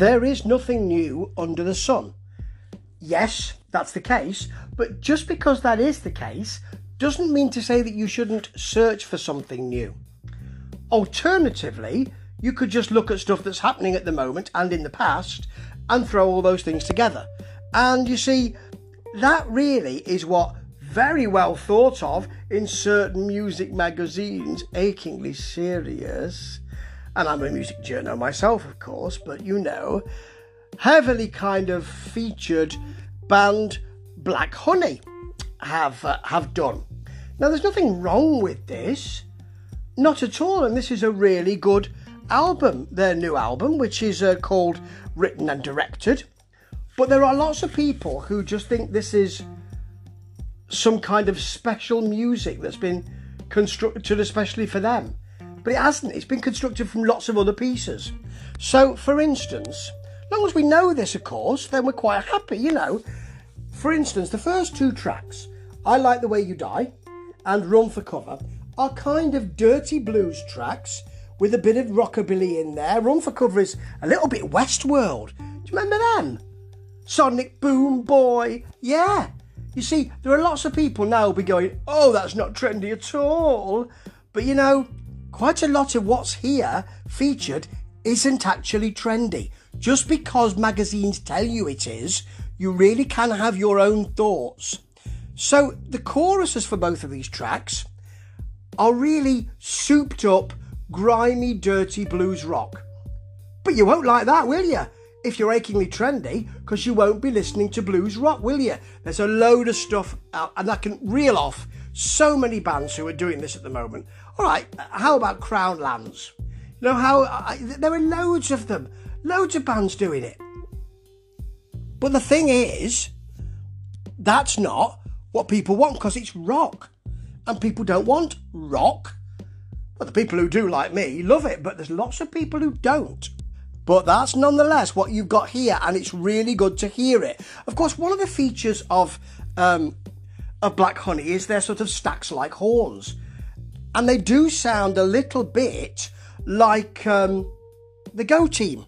There is nothing new under the sun. Yes, that's the case, but just because that is the case doesn't mean to say that you shouldn't search for something new. Alternatively, you could just look at stuff that's happening at the moment and in the past and throw all those things together. And you see, that really is what very well thought of in certain music magazines, achingly serious. And I'm a music journal myself, of course, but you know, heavily kind of featured band Black Honey have uh, have done. Now, there's nothing wrong with this, not at all, and this is a really good album, their new album, which is uh, called Written and Directed. But there are lots of people who just think this is some kind of special music that's been constructed especially for them. But it hasn't, it's been constructed from lots of other pieces. So, for instance, as long as we know this, of course, then we're quite happy, you know. For instance, the first two tracks, I Like the Way You Die and Run for Cover, are kind of dirty blues tracks with a bit of rockabilly in there. Run for Cover is a little bit Westworld. Do you remember them? Sonic Boom Boy. Yeah. You see, there are lots of people now will be going, oh, that's not trendy at all. But you know, quite a lot of what's here featured isn't actually trendy. Just because magazines tell you it is, you really can have your own thoughts. So the choruses for both of these tracks are really souped up, grimy, dirty blues rock. But you won't like that, will you? if you're achingly trendy, because you won't be listening to blues rock, will you? There's a load of stuff out, and I can reel off so many bands who are doing this at the moment. All right, how about Crown Lands? You know how I, there are loads of them, loads of bands doing it. But the thing is, that's not what people want because it's rock, and people don't want rock. But the people who do, like me, love it. But there's lots of people who don't. But that's nonetheless what you've got here, and it's really good to hear it. Of course, one of the features of um, of Black Honey is their sort of stacks like horns, and they do sound a little bit like um, the Go Team.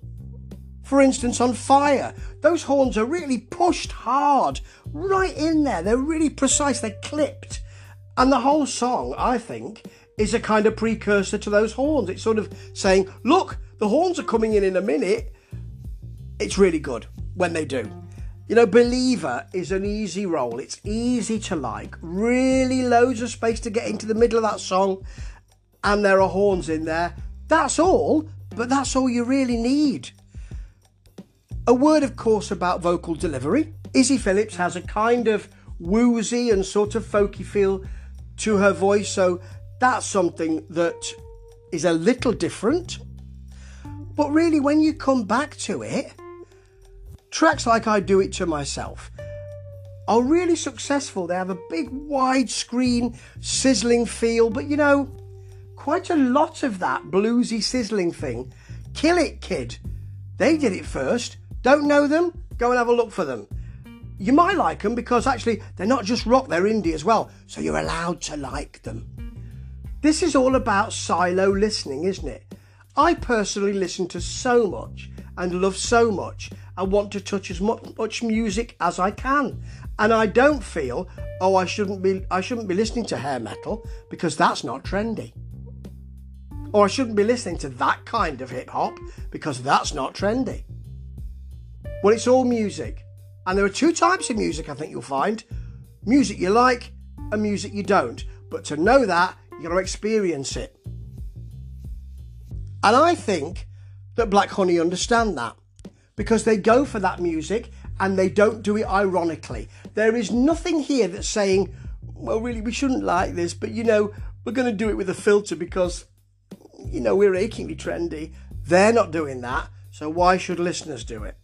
For instance, on Fire, those horns are really pushed hard right in there. They're really precise. They're clipped, and the whole song, I think, is a kind of precursor to those horns. It's sort of saying, "Look." The horns are coming in in a minute. It's really good when they do. You know, Believer is an easy roll. It's easy to like. Really loads of space to get into the middle of that song. And there are horns in there. That's all, but that's all you really need. A word, of course, about vocal delivery. Izzy Phillips has a kind of woozy and sort of folky feel to her voice, so that's something that is a little different. But really, when you come back to it, tracks like I Do It To Myself are really successful. They have a big widescreen sizzling feel, but you know, quite a lot of that bluesy sizzling thing. Kill It Kid. They did it first. Don't know them? Go and have a look for them. You might like them because actually they're not just rock, they're indie as well, so you're allowed to like them. This is all about silo listening, isn't it? I personally listen to so much and love so much and want to touch as much music as I can. And I don't feel, oh, I shouldn't be I shouldn't be listening to hair metal because that's not trendy. Or I shouldn't be listening to that kind of hip hop because that's not trendy. Well, it's all music. And there are two types of music I think you'll find music you like and music you don't. But to know that, you've got to experience it. And I think that Black Honey understand that because they go for that music and they don't do it ironically. There is nothing here that's saying, well, really, we shouldn't like this, but you know, we're going to do it with a filter because, you know, we're achingly trendy. They're not doing that, so why should listeners do it?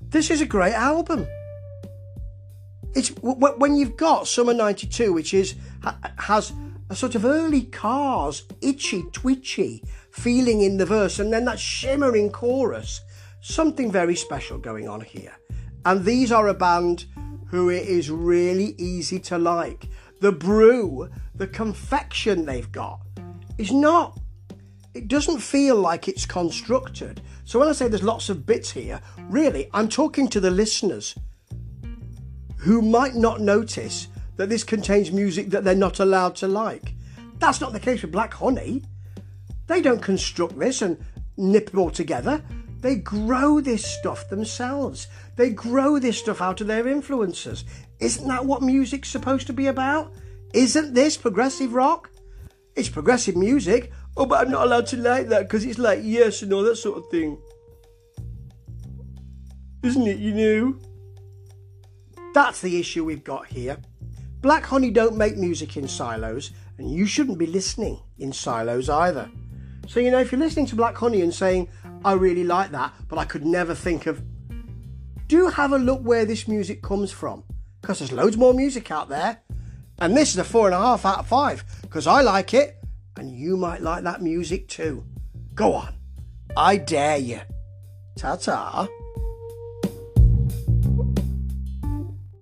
This is a great album. It's when you've got Summer 92, which is has a sort of early cars, itchy, twitchy, feeling in the verse, and then that shimmering chorus. Something very special going on here. And these are a band who it is really easy to like. The brew, the confection they've got is not it doesn't feel like it's constructed. So when I say there's lots of bits here, really, I'm talking to the listeners who might not notice that this contains music that they're not allowed to like. That's not the case with Black Honey. They don't construct this and nip it all together. They grow this stuff themselves. They grow this stuff out of their influences. Isn't that what music's supposed to be about? Isn't this progressive rock? It's progressive music. Oh, but I'm not allowed to like that because it's like yes and all that sort of thing. Isn't it, you know? That's the issue we've got here. Black Honey don't make music in silos, and you shouldn't be listening in silos either. So, you know, if you're listening to Black Honey and saying, I really like that, but I could never think of. Do have a look where this music comes from, because there's loads more music out there. And this is a four and a half out of five, because I like it, and you might like that music too. Go on. I dare you. Ta ta.